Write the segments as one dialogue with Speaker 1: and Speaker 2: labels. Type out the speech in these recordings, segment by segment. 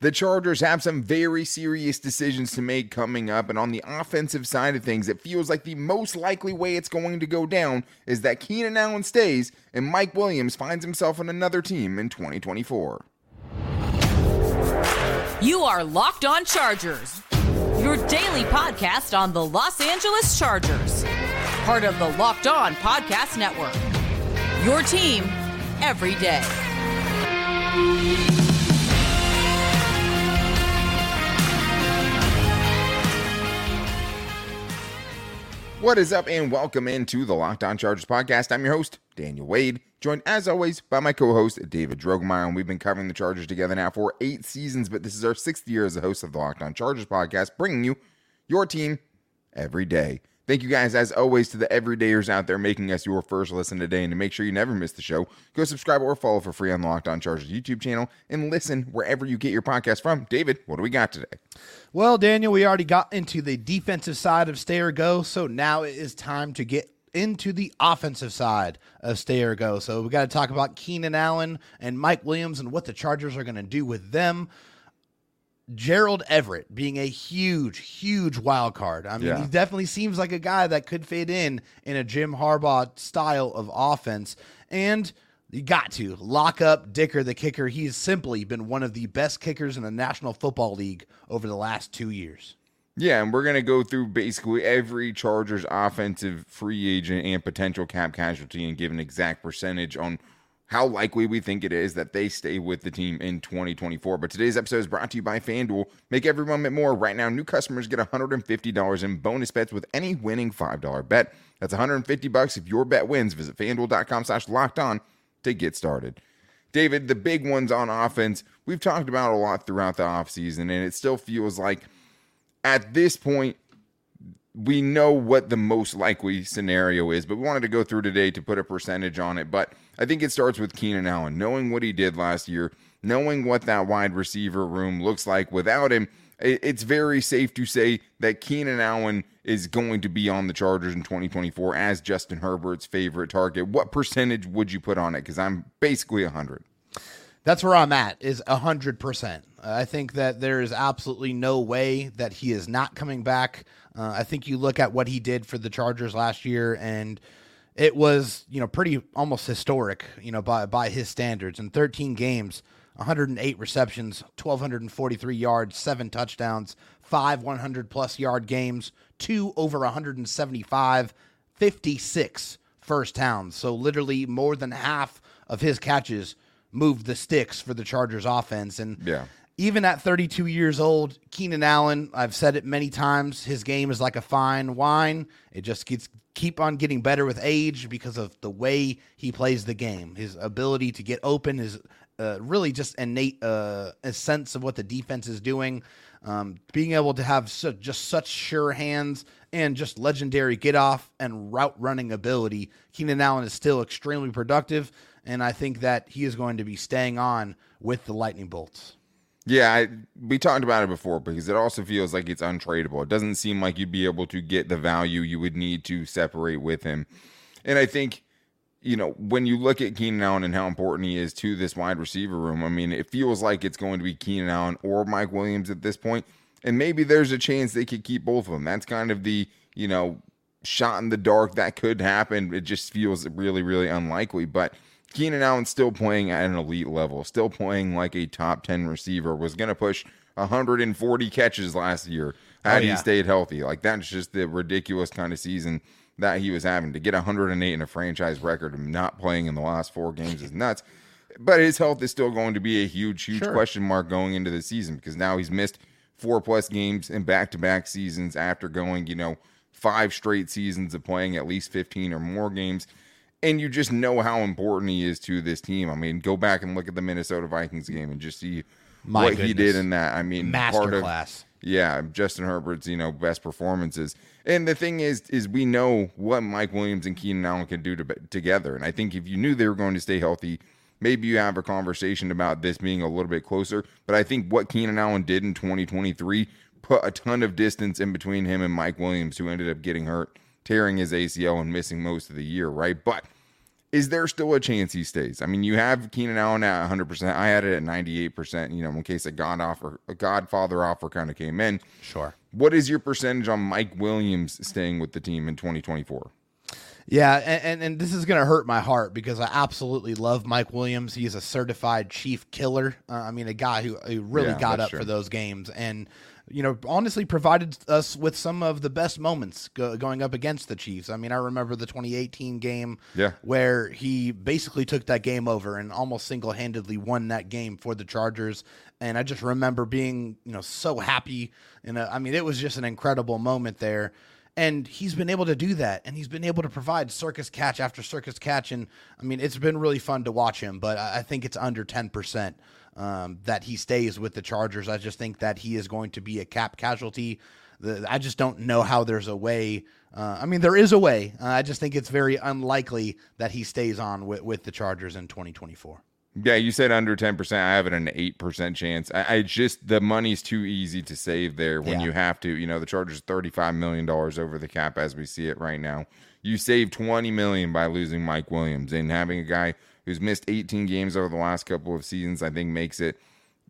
Speaker 1: The Chargers have some very serious decisions to make coming up, and on the offensive side of things, it feels like the most likely way it's going to go down is that Keenan Allen stays and Mike Williams finds himself on another team in 2024.
Speaker 2: You are Locked On Chargers, your daily podcast on the Los Angeles Chargers, part of the Locked On Podcast Network. Your team every day.
Speaker 1: What is up, and welcome into the Locked On Chargers podcast. I'm your host, Daniel Wade, joined as always by my co host, David Drogemeyer. And we've been covering the Chargers together now for eight seasons, but this is our sixth year as a host of the Locked On Chargers podcast, bringing you your team every day. Thank you guys, as always, to the everydayers out there making us your first listen today. And to make sure you never miss the show, go subscribe or follow for free on the Locked On Chargers YouTube channel and listen wherever you get your podcast from. David, what do we got today?
Speaker 3: Well, Daniel, we already got into the defensive side of stay or go, so now it is time to get into the offensive side of stay or go. So we got to talk about Keenan Allen and Mike Williams and what the Chargers are going to do with them. Gerald Everett being a huge, huge wild card. I mean,
Speaker 1: Yeah.
Speaker 3: he definitely seems like a guy that could fit in in a Jim Harbaugh style of offense. And you got to lock up Dicker, the kicker. He's simply been one of the best kickers in the National Football League over the last two years.
Speaker 1: Yeah, and we're going to go through basically every Chargers offensive free agent and potential cap casualty and give an exact percentage on how likely we think it is that they stay with the team in 2024. But today's episode is brought to you by FanDuel. Make every moment more. Right now, new customers get $150 in bonus bets with any winning $5 bet. That's 150 bucks if your bet wins. Visit fanduel.com slash locked on to get started. David, the big ones on offense, we've talked about a lot throughout the offseason, and it still feels like at this point, we know what the most likely scenario is, but we wanted to go through today to put a percentage on it. But I think it starts with Keenan Allen, knowing what he did last year, knowing what that wide receiver room looks like without him. It's very safe to say that Keenan Allen is going to be on the Chargers in 2024 as Justin Herbert's favorite target. What percentage would you put on it? Because I'm basically 100.
Speaker 3: That's where I'm at is 100%. I think that there is absolutely no way that he is not coming back. Uh, I think you look at what he did for the Chargers last year and it was, you know, pretty almost historic, you know, by by his standards. In 13 games, 108 receptions, 1243 yards, 7 touchdowns, 5 100 plus yard games, 2 over 175, 56 first downs. So literally more than half of his catches moved the sticks for the Chargers offense. And
Speaker 1: Yeah.
Speaker 3: Even at 32 years old, Keenan Allen, I've said it many times, his game is like a fine wine. It just gets keep on getting better with age because of the way he plays the game. His ability to get open is uh, really just innate uh, a sense of what the defense is doing. Um, being able to have just such sure hands and just legendary get off and route running ability, Keenan Allen is still extremely productive. And I think that he is going to be staying on with the Lightning Bolts.
Speaker 1: Yeah, I, we talked about it before because it also feels like it's untradeable. It doesn't seem like you'd be able to get the value you would need to separate with him. And I think, you know, when you look at Keenan Allen and how important he is to this wide receiver room, I mean, it feels like it's going to be Keenan Allen or Mike Williams at this point. And maybe there's a chance they could keep both of them. That's kind of the, you know, shot in the dark that could happen. It just feels really, really unlikely. But Keenan Allen still playing at an elite level, still playing like a top 10 receiver, was going to push 140 catches last year had
Speaker 3: Oh, yeah.
Speaker 1: he stayed healthy. Like, that's just the ridiculous kind of season that he was having. To get 108 in a franchise record of not playing in the last four games is nuts. But his health is still going to be a huge, huge
Speaker 3: Sure.
Speaker 1: question mark going into the season because now he's missed four plus games in back to back seasons after going, you know, five straight seasons of playing at least 15 or more games. And you just know how important he is to this team. I mean, go back and look at the Minnesota Vikings game and just see
Speaker 3: My
Speaker 1: what he did in that. I mean,
Speaker 3: Masterclass.
Speaker 1: yeah, Justin Herbert's you know best performances. And the thing is, is we know what Mike Williams and Keenan Allen can do to, together. And I think if you knew they were going to stay healthy, maybe you have a conversation about this being a little bit closer. But I think what Keenan Allen did in 2023 put a ton of distance in between him and Mike Williams, who ended up getting hurt, tearing his ACL and missing most of the year. Right, but is there still a chance he stays? I mean, you have Keenan Allen at 100%. I had it at 98%, you know, in case a God offer, a Godfather offer kind of came in.
Speaker 3: Sure.
Speaker 1: What is your percentage on Mike Williams staying with the team in 2024?
Speaker 3: Yeah, and, and, and this is going to hurt my heart because I absolutely love Mike Williams. He's a certified chief killer. Uh, I mean, a guy who, who really
Speaker 1: Yeah,
Speaker 3: got up
Speaker 1: true.
Speaker 3: for those games and, you know, honestly provided us with some of the best moments go, going up against the Chiefs. I mean, I remember the 2018 game
Speaker 1: Yeah.
Speaker 3: where he basically took that game over and almost single handedly won that game for the Chargers. And I just remember being, you know, so happy. And uh, I mean, it was just an incredible moment there. And he's been able to do that, and he's been able to provide circus catch after circus catch. And I mean, it's been really fun to watch him, but I think it's under 10% um, that he stays with the Chargers. I just think that he is going to be a cap casualty. The, I just don't know how there's a way. Uh, I mean, there is a way. Uh, I just think it's very unlikely that he stays on with, with the Chargers in 2024.
Speaker 1: Yeah, you said under 10%. I have it an 8% chance. I, I just, the money's too easy to save there when
Speaker 3: Yeah.
Speaker 1: you have to. You know, the Chargers $35 million over the cap as we see it right now. You save 20 million by losing Mike Williams and having a guy who's missed 18 games over the last couple of seasons, I think makes it,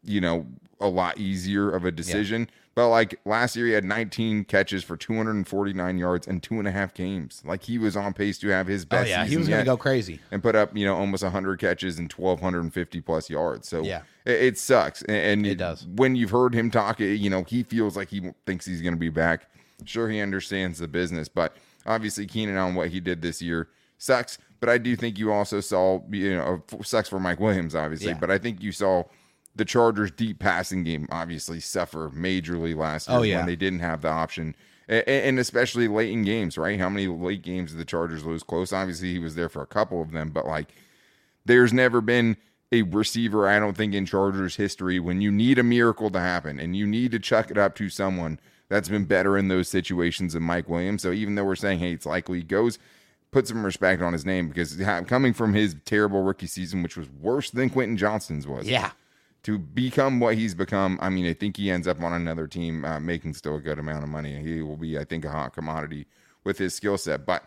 Speaker 1: you know, a lot easier of a decision. But like last year, he had 19 catches for 249 yards and two and a half games. Like he was on pace to have his best.
Speaker 3: Oh
Speaker 1: best.
Speaker 3: yeah, he was going to go crazy.
Speaker 1: and put up you know almost 100 catches and 1250 plus yards so
Speaker 3: Yeah.
Speaker 1: it, it sucks and, and
Speaker 3: It does.
Speaker 1: when you've heard him talk you know he feels like he thinks he's going to be back sure he understands the business but obviously keenan on what he did this year sucks but i do think you also saw you know sucks for mike williams obviously
Speaker 3: Yeah.
Speaker 1: but i think you saw the chargers deep passing game obviously suffer majorly last oh, year
Speaker 3: Oh, yeah.
Speaker 1: when they didn't have the option and especially late in games, right? How many late games did the Chargers lose close? Obviously, he was there for a couple of them, but like, there's never been a receiver, I don't think, in Chargers history when you need a miracle to happen and you need to chuck it up to someone that's been better in those situations than Mike Williams. So even though we're saying, hey, it's likely he goes, put some respect on his name because coming from his terrible rookie season, which was worse than Quentin Johnston's was,
Speaker 3: Yeah.
Speaker 1: To become what he's become, I mean, I think he ends up on another team uh, making still a good amount of money. He will be, I think, a hot commodity with his skill set. But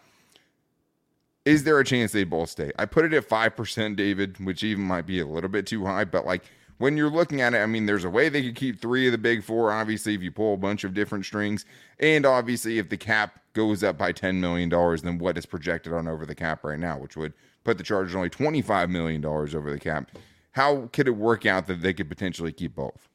Speaker 1: is there a chance they both stay? I put it at 5%, David, which even might be a little bit too high. But like when you're looking at it, I mean, there's a way they could keep three of the big four, obviously, if you pull a bunch of different strings. And obviously, if the cap goes up by $10 million than what is projected on over the cap right now, which would put the Chargers only $25 million over the cap. How could it work out that they could potentially keep both?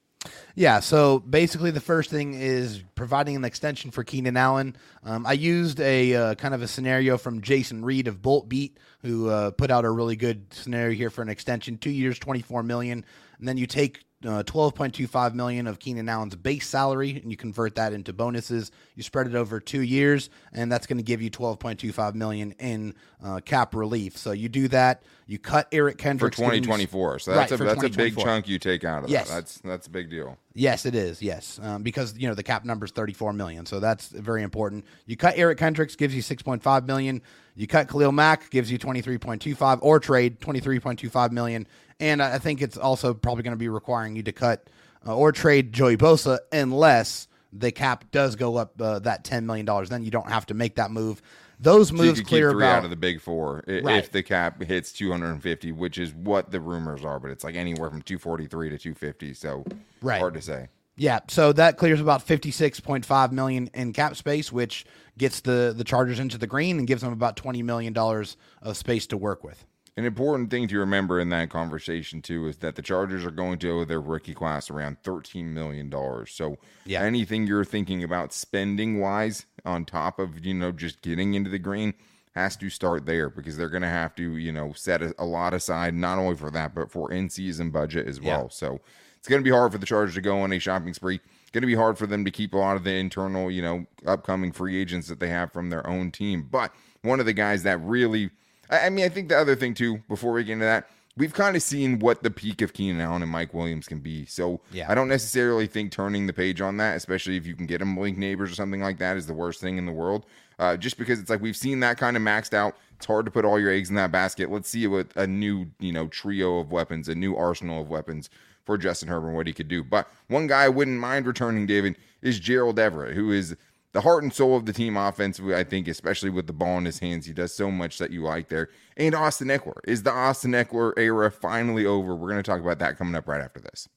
Speaker 3: Yeah, so basically the first thing is providing an extension for Keenan Allen. Um, I used a uh, kind of a scenario from Jason Reed of Bolt Beat, who uh, put out a really good scenario here for an extension, two years, twenty four million, and then you take uh, twelve point two five million of Keenan Allen's base salary and you convert that into bonuses. You spread it over two years, and that's going to give you twelve point two five million in uh, cap relief. So you do that. You cut Eric
Speaker 1: For
Speaker 3: Kendricks giving-
Speaker 1: 2024. So that's
Speaker 3: Right,
Speaker 1: a that's a big chunk you take out of
Speaker 3: Yes.
Speaker 1: that. That's that's a big deal.
Speaker 3: Yes, it is. Yes, um, because you know the cap number is thirty four million, so that's very important. You cut Eric Kendricks, gives you six point five million. You cut Khalil Mack, gives you twenty three point two five, or trade twenty three point two five million. And I think it's also probably going to be requiring you to cut uh, or trade Joey Bosa unless the cap does go up uh, that ten million dollars. Then you don't have to make that move. Those moves clear
Speaker 1: three
Speaker 3: about
Speaker 1: out of the big four i-
Speaker 3: Right.
Speaker 1: if the cap hits 250, which is what the rumors are, but it's like anywhere from 243 to 250. So
Speaker 3: Right.
Speaker 1: hard to say.
Speaker 3: Yeah, so that clears about fifty six point five million in cap space, which gets the the Chargers into the green and gives them about twenty million dollars of space to work with.
Speaker 1: An important thing to remember in that conversation too is that the Chargers are going to owe their rookie class around thirteen million dollars. So
Speaker 3: Yeah.
Speaker 1: anything you're thinking about spending wise on top of you know just getting into the green has to start there because they're going to have to you know set a, a lot aside not only for that but for in season budget as well. So it's going to be hard for the Chargers to go on a shopping spree. Going to be hard for them to keep a lot of the internal you know upcoming free agents that they have from their own team. But one of the guys that really I I mean, I think the other thing too, before we get into that, we've kind of seen what the peak of Keenan Allen and Mike Williams can be. So
Speaker 3: Yeah.
Speaker 1: I don't necessarily think turning the page on that, especially if you can get them Malik Nabers or something like that, is the worst thing in the world. Uh, just because it's like we've seen that kind of maxed out. It's hard to put all your eggs in that basket. Let's see what a new, you know, trio of weapons, a new arsenal of weapons for Justin Herbert, and what he could do. But one guy I wouldn't mind returning, David, is Gerald Everett, who is the heart and soul of the team offensively. I think, especially with the ball in his hands, he does so much that you like there. And Austin Ekeler is the Austin Ekeler era finally over. We're going to talk about that coming up right after this.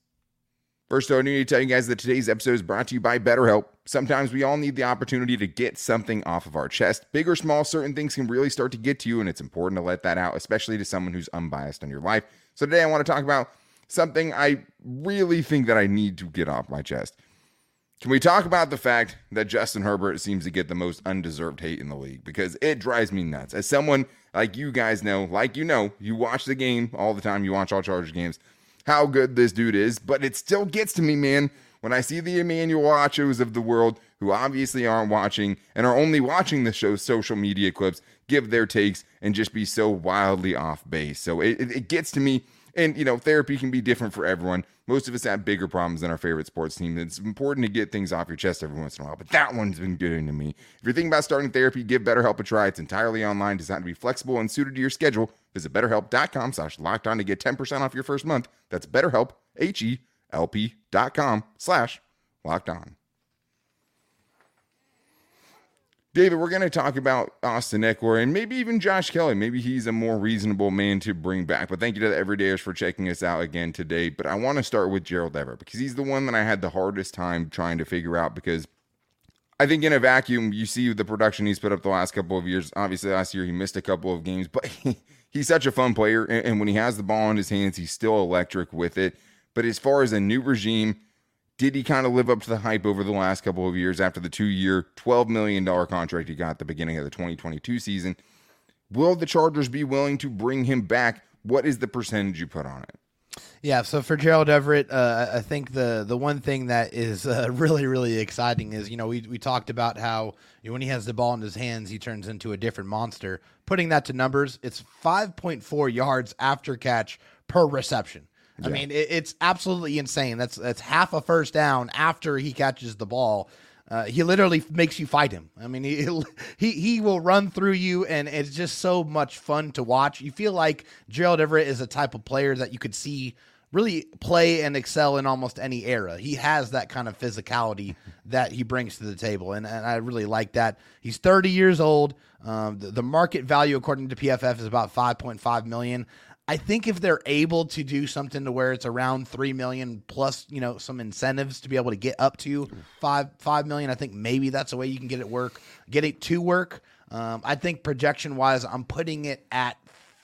Speaker 1: First, though, I need to tell you guys that today's episode is brought to you by BetterHelp. Sometimes we all need the opportunity to get something off of our chest. Big or small, certain things can really start to get to you, and it's important to let that out, especially to someone who's unbiased on your life. So today I want to talk about something I really think that I need to get off my chest. Can we talk about the fact that Justin Herbert seems to get the most undeserved hate in the league? Because it drives me nuts. As someone like you guys know, like you know, you watch the game all the time, you watch all Chargers games how good this dude is, but it still gets to me, man, when I see the Emmanuel Achos of the world who obviously aren't watching and are only watching the show's social media clips give their takes and just be so wildly off base. So it, it, gets to me. And, you know, therapy can be different for everyone. Most of us have bigger problems than our favorite sports team. It's important to get things off your chest every once in a while, but that one's been getting to me. If you're thinking about starting therapy, give BetterHelp a try. It's entirely online, designed to be flexible and suited to your schedule. Visit betterhelp.com slash locked on to get 10% off your first month. That's betterhelp, H-E-L-P dot com slash locked on. David, we're going to talk about Austin Ekeler and maybe even Josh Kelly. Maybe he's a more reasonable man to bring back. But thank you to the Everydayers for checking us out again today. But I want to start with Gerald Everett because he's the one that I had the hardest time trying to figure out because I think in a vacuum, you see the production he's put up the last couple of years. Obviously, last year he missed a couple of games, but he's such a fun player. And when he has the ball in his hands, he's still electric with it. But as far as a new regime, did he kind of live up to the hype over the last couple of years after the two year, $12 million contract he got at the beginning of the 2022 season? Will the Chargers be willing to bring him back? What is the percentage you put on it?
Speaker 3: Yeah, so for Gerald Everett, uh, I think the the one thing that is uh, really really exciting is you know we we talked about how you know, when he has the ball in his hands he turns into a different monster. Putting that to numbers, it's 5.4 yards after catch per reception. Yeah. I mean, it, it's absolutely insane. That's that's half a first down after he catches the ball. Uh, he literally makes you fight him. I mean, he he he will run through you, and it's just so much fun to watch. You feel like Gerald Everett is a type of player that you could see really play and excel in almost any era. He has that kind of physicality that he brings to the table, and, and I really like that. He's 30 years old. Um, the, the, market value, according to PFF, is about 5.5 million. I think if they're able to do something to where it's around three million plus, you know, some incentives to be able to get up to five five million, I think maybe that's a way you can get it work, get it to work. Um, I think projection wise, I'm putting it at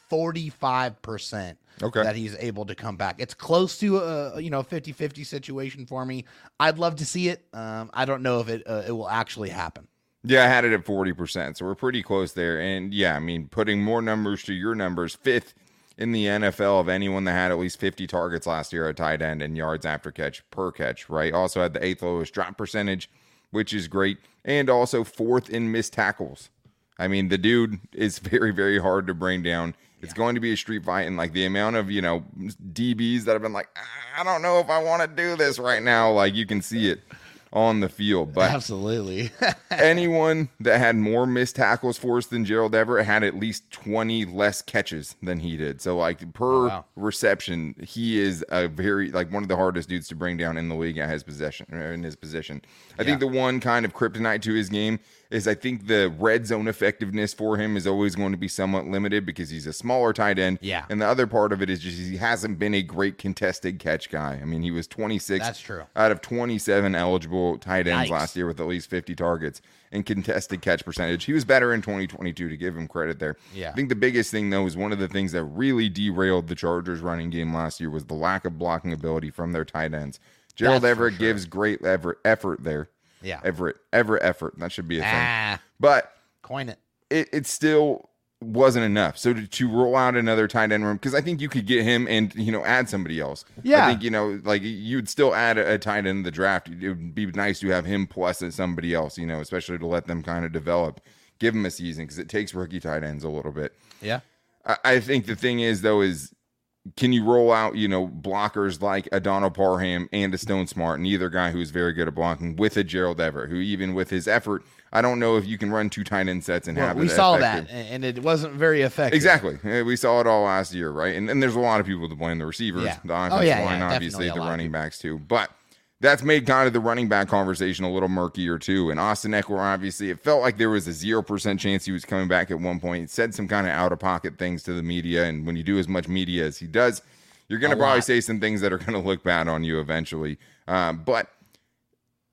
Speaker 3: 45 percent okay. that he's able to come back. It's close to a you know 50-50 situation for me. I'd love to see it. Um, I don't know if it uh, it will actually happen.
Speaker 1: Yeah, I had it at 40%. So we're pretty close there. And yeah, I mean, putting more numbers to your numbers, fifth in the NFL of anyone that had at least 50 targets last year at tight end and yards after catch per catch, right? Also had the eighth lowest drop percentage, which is great, and also fourth in missed tackles. I mean, the dude is very, very hard to bring down. It's yeah. going to be a street fight, and like the amount of you know DBs that have been like, ah, I don't know if I want to do this right now. Like you can see it on the field. But
Speaker 3: absolutely,
Speaker 1: anyone that had more missed tackles for us than Gerald Everett had at least 20 less catches than he did. So, like, per oh, wow. reception, he is a very, like, one of the hardest dudes to bring down in the league at his possession, uh, in his position. I yeah. think the one kind of kryptonite to his game is I think the red zone effectiveness for him is always going to be somewhat limited because he's a smaller tight end.
Speaker 3: Yeah.
Speaker 1: And the other part of it is just he hasn't been a great contested catch guy. I mean, he was 26
Speaker 3: That's true.
Speaker 1: out of 27 eligible tight ends Yikes. last year with at least 50 targets and contested catch percentage. He was better in 2022 to give him credit there.
Speaker 3: Yeah.
Speaker 1: I think the biggest thing though is one of the things that really derailed the Chargers running game last year was the lack of blocking ability from their tight ends. Gerald That's Everett sure. gives great effort effort there
Speaker 3: yeah.
Speaker 1: Everett. Ever effort. That should be a thing.
Speaker 3: Ah,
Speaker 1: but
Speaker 3: coin it.
Speaker 1: It, it still wasn't enough. So to, to roll out another tight end room, because I think you could get him and, you know, add somebody else.
Speaker 3: Yeah.
Speaker 1: I think, you know, like you'd still add a, a tight end in the draft. It would be nice to have him plus somebody else, you know, especially to let them kind of develop. Give him a season because it takes rookie tight ends a little bit.
Speaker 3: Yeah.
Speaker 1: I, I think the thing is, though, is can you roll out, you know, blockers like a Donald Parham and a Stone Smartt, neither guy who's very good at blocking with a Gerald Everett, who even with his effort, I don't know if you can run two tight end sets and well, have
Speaker 3: we saw effective. that, and it wasn't very effective.
Speaker 1: Exactly, we saw it all last year, right? And, and there's a lot of people to blame the receivers,
Speaker 3: yeah.
Speaker 1: the offensive
Speaker 3: oh, yeah,
Speaker 1: line,
Speaker 3: yeah,
Speaker 1: obviously the running backs too. But that's made kind of the running back conversation a little murkier too. And Austin Ekeler, obviously, it felt like there was a zero percent chance he was coming back at one point. He said some kind of out of pocket things to the media, and when you do as much media as he does, you're going to probably
Speaker 3: lot.
Speaker 1: say some things that are going to look bad on you eventually. Um, but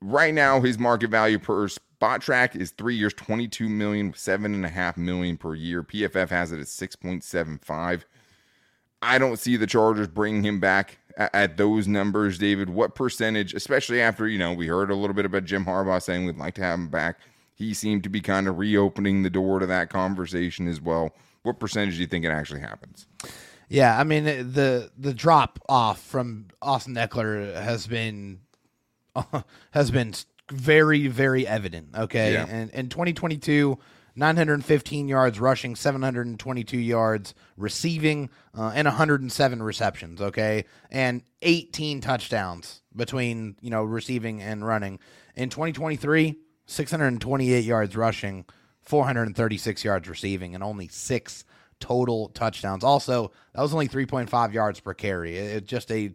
Speaker 1: right now, his market value per Spotrac is three years, 22 million, seven and a half million per year. PFF has it at 6.75. I don't see the Chargers bringing him back at, at those numbers, David. What percentage, especially after, you know, we heard a little bit about Jim Harbaugh saying we'd like to have him back. He seemed to be kind of reopening the door to that conversation as well. What percentage do you think it actually happens?
Speaker 3: Yeah, I mean the the drop off from Austin Ekeler has been has been very very evident. Okay,
Speaker 1: Yeah.
Speaker 3: and in 2022, 915 yards rushing, 722 yards receiving, uh, and 107 receptions. Okay, and 18 touchdowns between you know receiving and running. In 2023, 628 yards rushing, 436 yards receiving, and only six total touchdowns. Also, that was only 3.5 yards per carry. It, it- just a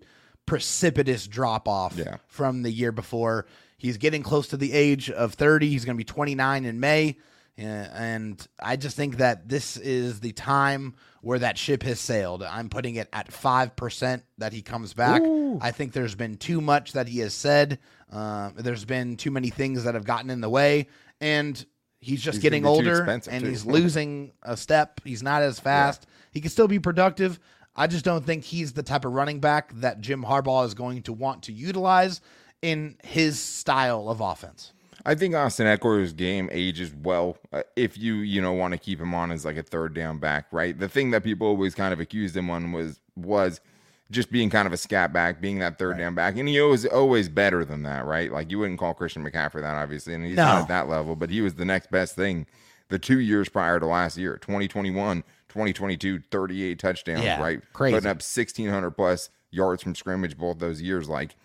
Speaker 3: precipitous drop off
Speaker 1: Yeah.
Speaker 3: from the year before. He's getting close to the age of 30. He's going to be 29 in May. And I just think that this is the time where that ship has sailed. I'm putting it at 5% that he comes back. I think there's been too much that he has said. Uh, there's been too many things that have gotten in the way. And he's just
Speaker 1: He's
Speaker 3: getting
Speaker 1: gonna be too
Speaker 3: older and
Speaker 1: too.
Speaker 3: he's losing a step. He's not as fast. He can still be productive. I just don't think he's the type of running back that Jim Harbaugh is going to want to utilize in his style of offense.
Speaker 1: I think Austin Ekeler's game ages well uh, if you you know want to keep him on as like a third down back, right? The thing that people always kind of accused him on was was just being kind of a scat back, being that third down back, and he was always better than that, right? Like you wouldn't call Christian McCaffrey that, obviously, and he's
Speaker 3: No.
Speaker 1: not at that level, but he was the next best thing. The two years prior to last year, 2021, 2022, 38 touchdowns,
Speaker 3: Yeah,
Speaker 1: right?
Speaker 3: crazy.
Speaker 1: Putting up 1,600 plus yards from scrimmage both those years. Like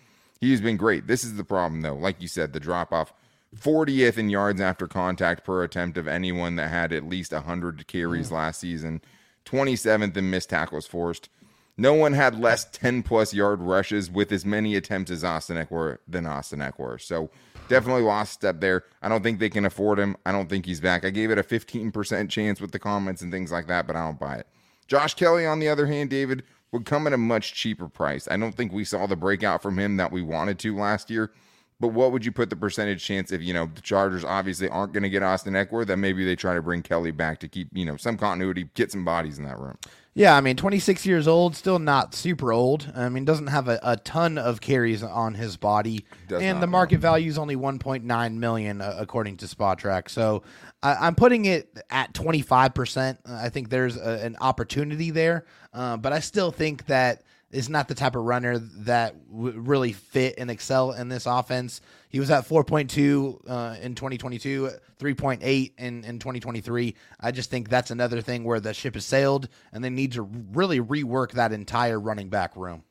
Speaker 1: he's been great. This is the problem, though. Like you said, the drop off. 40th in yards after contact per attempt of anyone that had at least 100 carries last season. 27th in missed tackles forced. No one had less 10 plus yard rushes with as many attempts as Austin Ekeler than Austin Ekeler. So definitely lost step there. I don't think they can afford him. I don't think he's back. I gave it a 15% chance with the comments and things like that, but I don't buy it. Josh Kelly, on the other hand, David, would come at a much cheaper price. I don't think we saw the breakout from him that we wanted to last year. But what would you put the percentage chance if, you know, the Chargers obviously aren't going to get Austin Ekeler, that maybe they try to bring Kelly back to keep, you know, some continuity, get some bodies in that room?
Speaker 3: Yeah, I mean, 26 years old, still not super old. I mean, doesn't have a, a ton of carries on his body,
Speaker 1: Does
Speaker 3: and the market value is only 1.9 million uh, according to Spotrac. So I, I'm putting it at 25 percent. I think there's a, an opportunity there, uh, but I still think that is not the type of runner that w- really fit and excel in this offense. He was at 4.2 uh, in 2022, 3.8 in, in 2023. I just think that's another thing where the ship has sailed and they need to really rework that entire running back room.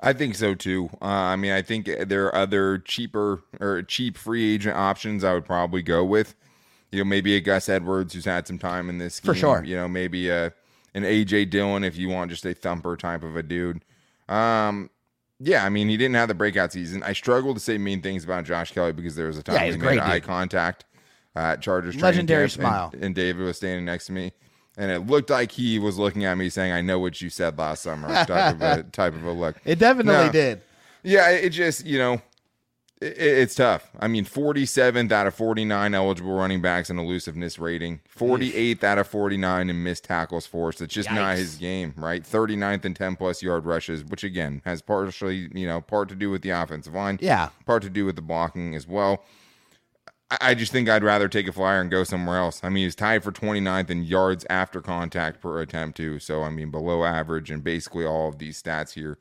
Speaker 1: I think so too. Uh, I mean, I think there are other cheaper or cheap free agent options I would probably go with. You know, maybe a Gus Edwards who's had some time in this.
Speaker 3: For sure.
Speaker 1: You know, maybe a an AJ Dillon if you want just a thumper type of a dude. Um, yeah, I mean, he didn't have the breakout season. I struggle to say mean things about Josh Kelly because there was a time
Speaker 3: Yeah,
Speaker 1: we
Speaker 3: a great
Speaker 1: made eye contact uh, at Chargers.
Speaker 3: Legendary
Speaker 1: camp, and-
Speaker 3: smile.
Speaker 1: and David was standing next to me, and it looked like he was looking at me saying, "I know what you said last summer." Type of a type of a look.
Speaker 3: It definitely
Speaker 1: No.
Speaker 3: did.
Speaker 1: Yeah, it just you know, it's tough. I mean, 47th out of 49 eligible running backs in elusiveness rating, 48th out of 49 in missed tackles forced. It's just not his game, right? 39th in 10 plus yard rushes, which again has partially you know part to do with the offensive line,
Speaker 3: Yeah.
Speaker 1: part to do with the blocking as well. I- I just think I'd rather take a flyer and go somewhere else. I mean, he's tied for 29th in yards after contact per attempt, too. So, I mean, below average and basically all of these stats here.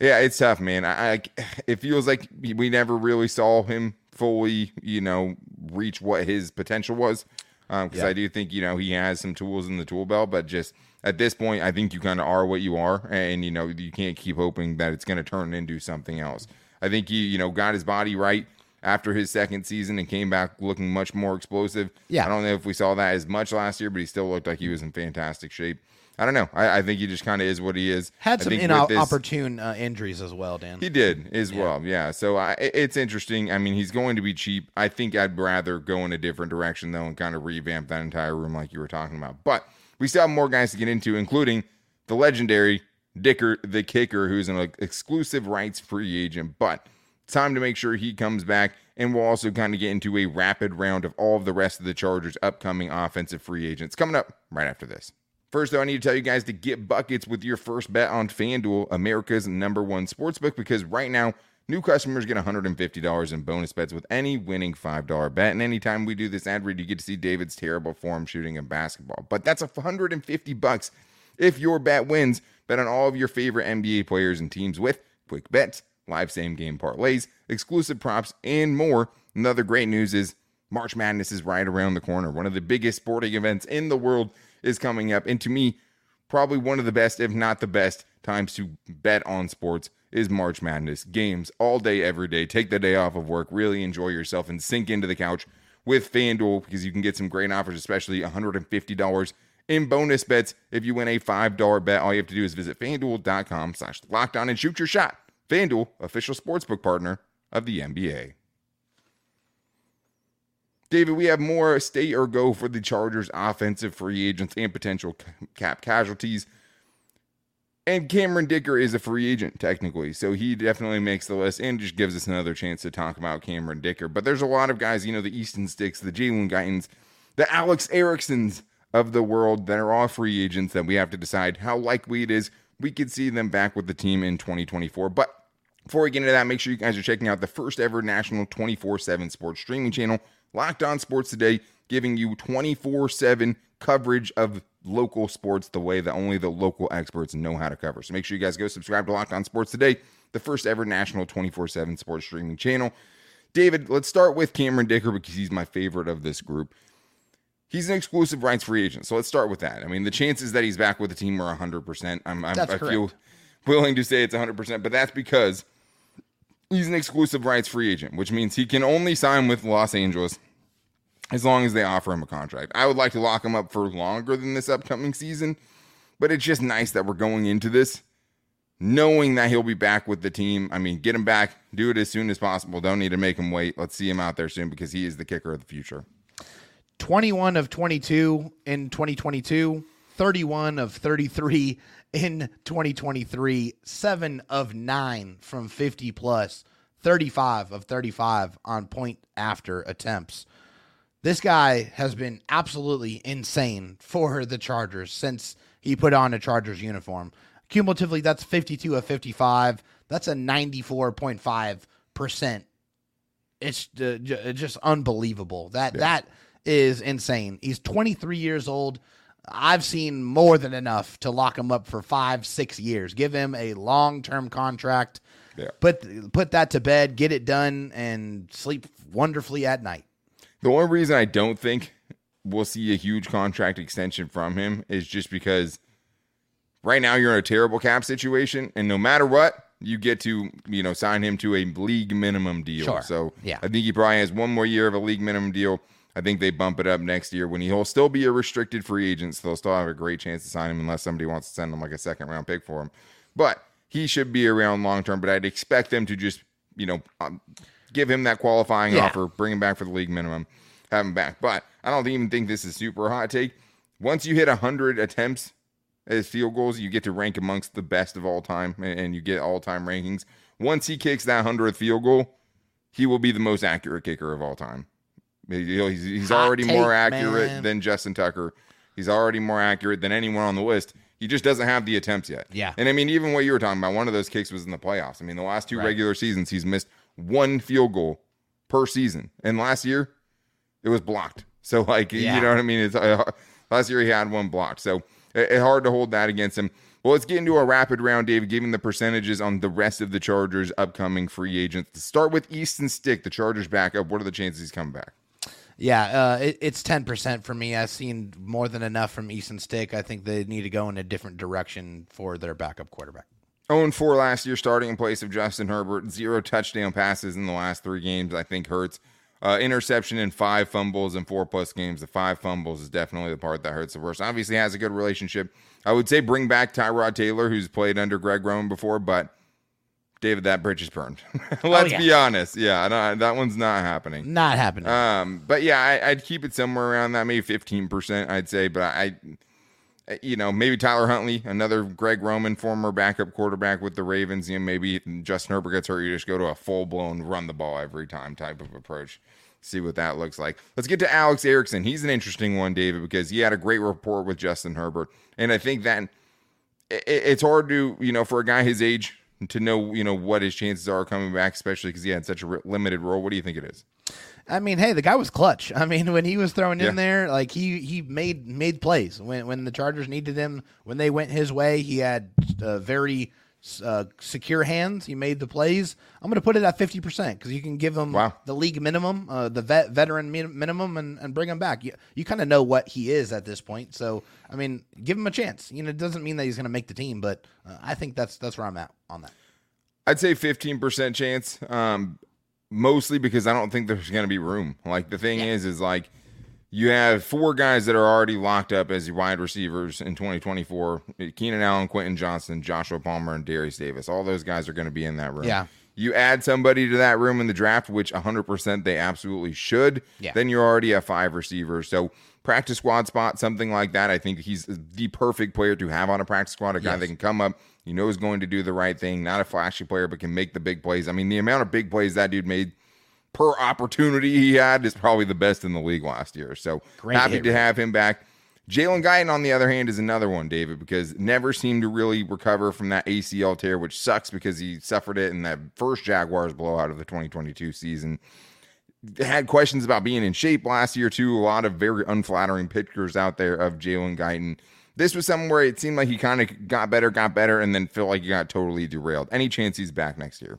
Speaker 1: Yeah, it's tough, man. I, I it feels like we never really saw him fully, you know, reach what his potential was. Um, because
Speaker 3: Yeah.
Speaker 1: I do think you know he has some tools in the tool belt, but just at this point, I think you kind of are what you are, and you know you can't keep hoping that it's going to turn into something else. I think he, you know, got his body right after his second season and came back looking much more explosive.
Speaker 3: Yeah.
Speaker 1: I don't know if we saw that as much last year, but he still looked like he was in fantastic shape. I don't know. I, I think he just kind of is what he is.
Speaker 3: Had some inopportune uh, injuries as well, Dan.
Speaker 1: He did as well, yeah. So I, it's interesting. I mean, he's going to be cheap. I think I'd rather go in a different direction though and kind of revamp that entire room like you were talking about. But we still have more guys to get into, including the legendary Dicker, the kicker, who's an exclusive rights free agent. But time to make sure he comes back, and we'll also kind of get into a rapid round of all of the rest of the Chargers' upcoming offensive free agents coming up right after this. First, though, I need to tell you guys to get buckets with your first bet on FanDuel, America's number one sportsbook, because right now, new customers get $150 in bonus bets with any winning $5 bet. And anytime we do this ad read, you get to see David's terrible form shooting in basketball. But that's 150 bucks if your bet wins. Bet on all of your favorite NBA players and teams with quick bets, live same game parlays, exclusive props, and more. Another great news is March Madness is right around the corner. One of the biggest sporting events in the world is coming up. And to me, probably one of the best, if not the best, times to bet on sports is March Madness. Games all day, every day. Take the day off of work, really enjoy yourself, and sink into the couch with FanDuel because you can get some great offers, especially $150 in bonus bets if you win a $5 bet. All you have to do is visit fanduel.com slash locked on and shoot your shot. FanDuel, official sportsbook partner of the NBA. David, we have more stay or go for the Chargers offensive free agents and potential cap casualties. And Cameron Dicker is a free agent, technically. So he definitely makes the list and just gives us another chance to talk about Cameron Dicker. But there's a lot of guys, you know, the Easton Sticks, the Jalen Guytons, the Alex Ericksons of the world that are all free agents that we have to decide how likely it is we could see them back with the team in 2024. But before we get into that, make sure you guys are checking out the first ever national 24 7 sports streaming channel, Locked On Sports Today, giving you 24 7 coverage of local sports the way that only the local experts know how to cover. So make sure you guys go subscribe to Locked On Sports Today, the first ever national 24 7 sports streaming channel. David, let's start with Cameron Dicker because he's my favorite of this group. He's an exclusive rights free agent. So let's start with that. I mean, the chances that he's back with the team are 100%. I'm, I'm, I feel willing to say it's 100%, but that's because he's an exclusive rights free agent, which means he can only sign with Los Angeles as long as they offer him a contract. I would like to lock him up for longer than this upcoming season, but it's just nice that we're going into this knowing that he'll be back with the team. I mean, get him back, do it as soon as possible. Don't need to make him wait. Let's see him out there soon because he is the kicker of the future.
Speaker 3: 21 of 22 in 2022, 31 of 33 in 2023, 7 of 9 from 50 plus, 35 of 35 on point after attempts. This guy has been absolutely insane for the Chargers since he put on a Chargers uniform. Cumulatively, that's 52 of 55. That's a 94.5%. It's just unbelievable. That that is insane. He's 23 years old. I've seen more than enough to lock him up for five, six years. Give him a long term contract.
Speaker 1: Yeah.
Speaker 3: Put put that to bed. Get it done and sleep wonderfully at night.
Speaker 1: The only reason I don't think we'll see a huge contract extension from him is just because right now you're in a terrible cap situation, and no matter what, you get to you know sign him to a league minimum deal.
Speaker 3: Sure.
Speaker 1: So
Speaker 3: Yeah.
Speaker 1: I think he probably has one more year of a league minimum deal. I think they bump it up next year when he'll still be a restricted free agent. So they'll still have a great chance to sign him unless somebody wants to send him like a second round pick for him. But he should be around long term. But I'd expect them to just you know um, give him that qualifying
Speaker 3: Yeah.
Speaker 1: offer, bring him back for the league minimum, have him back. But I don't even think this is super hot take. Once you hit hundred attempts as field goals, you get to rank amongst the best of all time, and and you get all time rankings. Once he kicks that hundredth field goal, he will be the most accurate kicker of all time. You know, He's, he's
Speaker 3: Hot
Speaker 1: already
Speaker 3: take,
Speaker 1: more accurate
Speaker 3: man.
Speaker 1: than Justin Tucker. He's already more accurate than anyone on the list. He just doesn't have the attempts yet.
Speaker 3: Yeah.
Speaker 1: And I mean, even what you were talking about, one of those kicks was in the playoffs. I mean, the last two
Speaker 3: Right.
Speaker 1: regular seasons, he's missed one field goal per season. And last year, it was blocked. So, like,
Speaker 3: Yeah.
Speaker 1: you know what I mean? It's uh, last year he had one blocked. So, it, it hard to hold that against him. Well, let's get into a rapid round, Dave, giving the percentages on the rest of the Chargers' upcoming free agents. To start with Easton Stick, the Chargers backup. What are the chances he's coming back?
Speaker 3: Yeah, uh, it, it's ten percent for me. I've seen more than enough from Easton Stick. I think they need to go in a different direction for their backup quarterback.
Speaker 1: 0 4 last year, starting in place of Justin Herbert. Zero touchdown passes in the last three games, I think hurts. Uh, interception in five fumbles in four plus games. The five fumbles is definitely the part that hurts the worst. Obviously, has a good relationship. I would say bring back Tyrod Taylor, who's played under Greg Roman before, but David, that bridge is burned. Let's
Speaker 3: Oh, yeah.
Speaker 1: be honest. Yeah, no, that one's not happening.
Speaker 3: Not happening.
Speaker 1: Um, but yeah, I, I'd keep it somewhere around that, maybe fifteen percent, I'd say. But I, I- you know, maybe Tyler Huntley, another Greg Roman, former backup quarterback with the Ravens. You know, maybe Justin Herbert gets hurt, you just go to a full blown run the ball every time type of approach. See what that looks like. Let's get to Alex Erickson. He's an interesting one, David, because he had a great rapport with Justin Herbert, and I think that it's hard to you know for a guy his age to know you know what his chances are coming back, especially because he had such a limited role. What do you think it is?
Speaker 3: I mean, hey, the guy was clutch. I mean, when he was thrown
Speaker 1: Yeah.
Speaker 3: in there, like he he made made plays when when the Chargers needed him. When they went his way, he had uh, very uh, secure hands. He made the plays. I'm going to put it at 50 percent because you can give him
Speaker 1: Wow.
Speaker 3: the league minimum, uh, the vet veteran minimum, and, and bring him back. You you kind of know what he is at this point. So I mean, give him a chance. You know, it doesn't mean that he's going to make the team, but uh, I think that's that's where I'm at on that.
Speaker 1: I'd say 15% chance. Um, mostly because I don't think there's going to be room. Like the thing is, is like you have four guys that are already locked up as wide receivers in 2024: Keenan Allen, Quentin Johnston, Joshua Palmer, and Derius Davis. All those guys are going to be in that room.
Speaker 3: Yeah.
Speaker 1: You add somebody to that room in the draft, which 100% they absolutely should.
Speaker 3: Yeah.
Speaker 1: Then you're already at five receivers. So practice squad spot, something like that. I think he's the perfect player to have on a practice squad. A guy
Speaker 3: Yes.
Speaker 1: that can come up, you know, is going to do the right thing. Not a flashy player, but can make the big plays. I mean, the amount of big plays that dude made per opportunity he had is probably the best in the league last year. So
Speaker 3: Great
Speaker 1: happy
Speaker 3: hit
Speaker 1: to have him back. Jalen Guyton, on the other hand, is another one, David, because never seemed to really recover from that ACL tear, which sucks because he suffered it in that first Jaguars blowout of the 2022 season. Had questions about being in shape last year, too. A lot of very unflattering pictures out there of Jalen Guyton. This was something where it seemed like he kind of got better, got better, and then felt like he got totally derailed. Any chance he's back next year?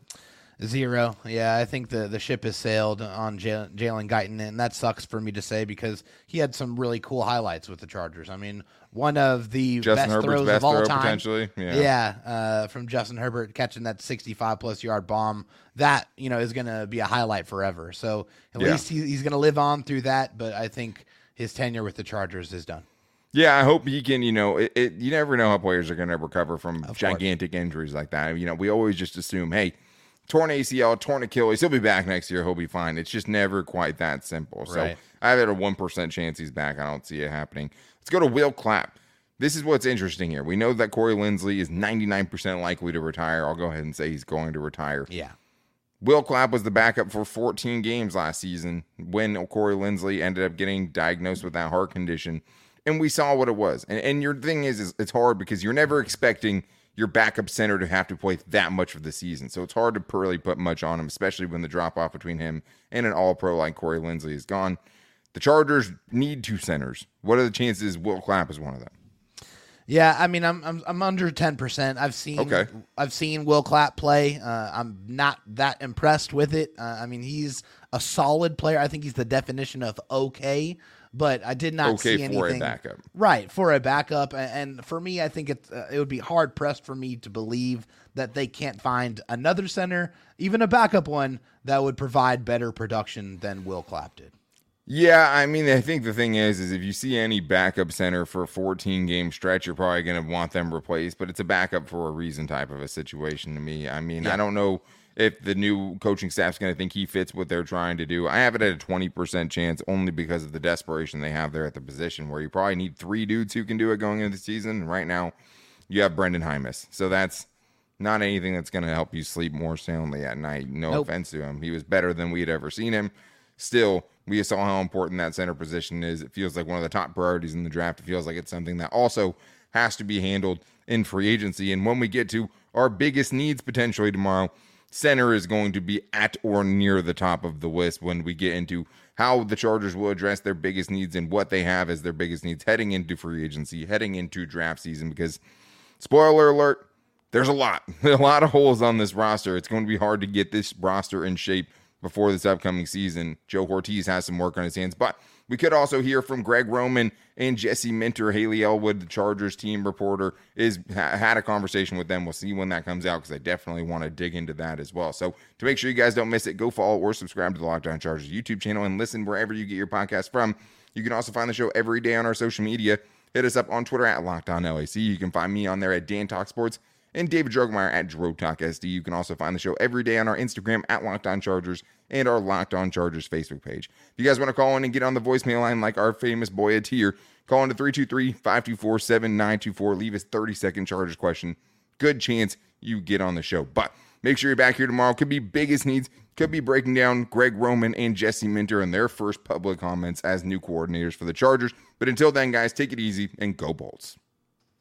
Speaker 3: Zero. Yeah, I think the, the ship has sailed on Jalen Guyton, and that sucks for me to say because he had some really cool highlights with the Chargers. I mean, one of the
Speaker 1: Justin
Speaker 3: best
Speaker 1: Herbert's
Speaker 3: throws
Speaker 1: best
Speaker 3: of all
Speaker 1: throw,
Speaker 3: time.
Speaker 1: potentially? Yeah.
Speaker 3: Yeah, uh, from Justin Herbert catching that 65 plus yard bomb. That, you know, is going to be a highlight forever. So at
Speaker 1: Yeah.
Speaker 3: least he, he's going to live on through that, but I think his tenure with the Chargers is done.
Speaker 1: Yeah, I hope he can. You know, it, it you never know how players are going to recover from
Speaker 3: course.
Speaker 1: gigantic injuries like that. You know, we always just assume, hey, torn ACL, torn Achilles, he'll be back next year. He'll be fine. It's just never quite that simple. So I have it a one percent chance he's back. I don't see it happening. Let's go to Will Clapp. This is what's interesting here. We know that Corey Linsley is 99% likely to retire. I'll go ahead and say he's going to retire.
Speaker 3: Yeah.
Speaker 1: Will Clapp was the backup for 14 games last season when Corey Linsley ended up getting diagnosed with that heart condition. And we saw what it was. And, and your thing is, is, it's hard because you're never expecting your backup center to have to play that much of the season. So it's hard to really put much on him, especially when the drop off between him and an all pro like Corey Linsley is gone. The Chargers need two centers. What are the chances Will Clapp is one of them?
Speaker 3: Yeah, I mean, I'm I'm, I'm under ten percent. I've seen
Speaker 1: Okay.
Speaker 3: I've seen Will Clapp play. Uh, I'm not that impressed with it. Uh, I mean, he's a solid player. I think he's the definition of okay, but I did not
Speaker 1: Okay
Speaker 3: see
Speaker 1: for a
Speaker 3: anything
Speaker 1: backup.
Speaker 3: Right for a backup, and for me, I think it uh, it would be hard pressed for me to believe that they can't find another center, even a backup one, that would provide better production than Will Clapp did.
Speaker 1: Yeah, I mean, I think the thing is, is if you see any backup center for a 14 game stretch, you're probably going to want them replaced. But it's a backup for a reason type of a situation to me. I mean, I don't know if the new coaching staff's going to think he fits what they're trying to do. I have it at a 20% chance only because of the desperation they have there at the position where you probably need three dudes who can do it going into the season. Right now, you have Brenden Jaimes. So that's not anything that's going to help you sleep more soundly at night. No
Speaker 3: Nope.
Speaker 1: offense to him. He was better than we had ever seen him. Still, we saw how important that center position is. It feels like one of the top priorities in the draft. It feels like it's something that also has to be handled in free agency. And when we get to our biggest needs potentially tomorrow, center is going to be at or near the top of the list when we get into how the Chargers will address their biggest needs and what they have as their biggest needs heading into free agency, heading into draft season. Because, spoiler alert, there's a lot, a lot of holes on this roster. It's going to be hard to get this roster in shape before this upcoming season. Joe Hortiz has some work on his hands, but We could also hear from Greg Roman and Jesse Minter. Hayley Elwood, the Chargers team reporter, is ha- had a conversation with them. We'll see when that comes out because I definitely want to dig into that as well. So to make sure you guys don't miss it, go follow or subscribe to the Locked On Chargers YouTube channel and listen wherever you get your podcast from. You can also find the show every day on our social media. Hit us up on Twitter at Locked On LAC. You can find me on there at Dan Talk Sports and David Drogemeyer at Dro Talk SD. You can also find the show every day on our Instagram at Locked On Chargers and our Locked On Chargers Facebook page. If you guys want to call in and get on the voicemail line like our famous boy at here, call in to 323 524 7924. Leave us 30 second Chargers question. Good chance you get on the show. But make sure you're back here tomorrow. Could be biggest needs, could be breaking down Greg Roman and Jesse Minter and their first public comments as new coordinators for the Chargers. But until then, guys, take it easy and go Bolts.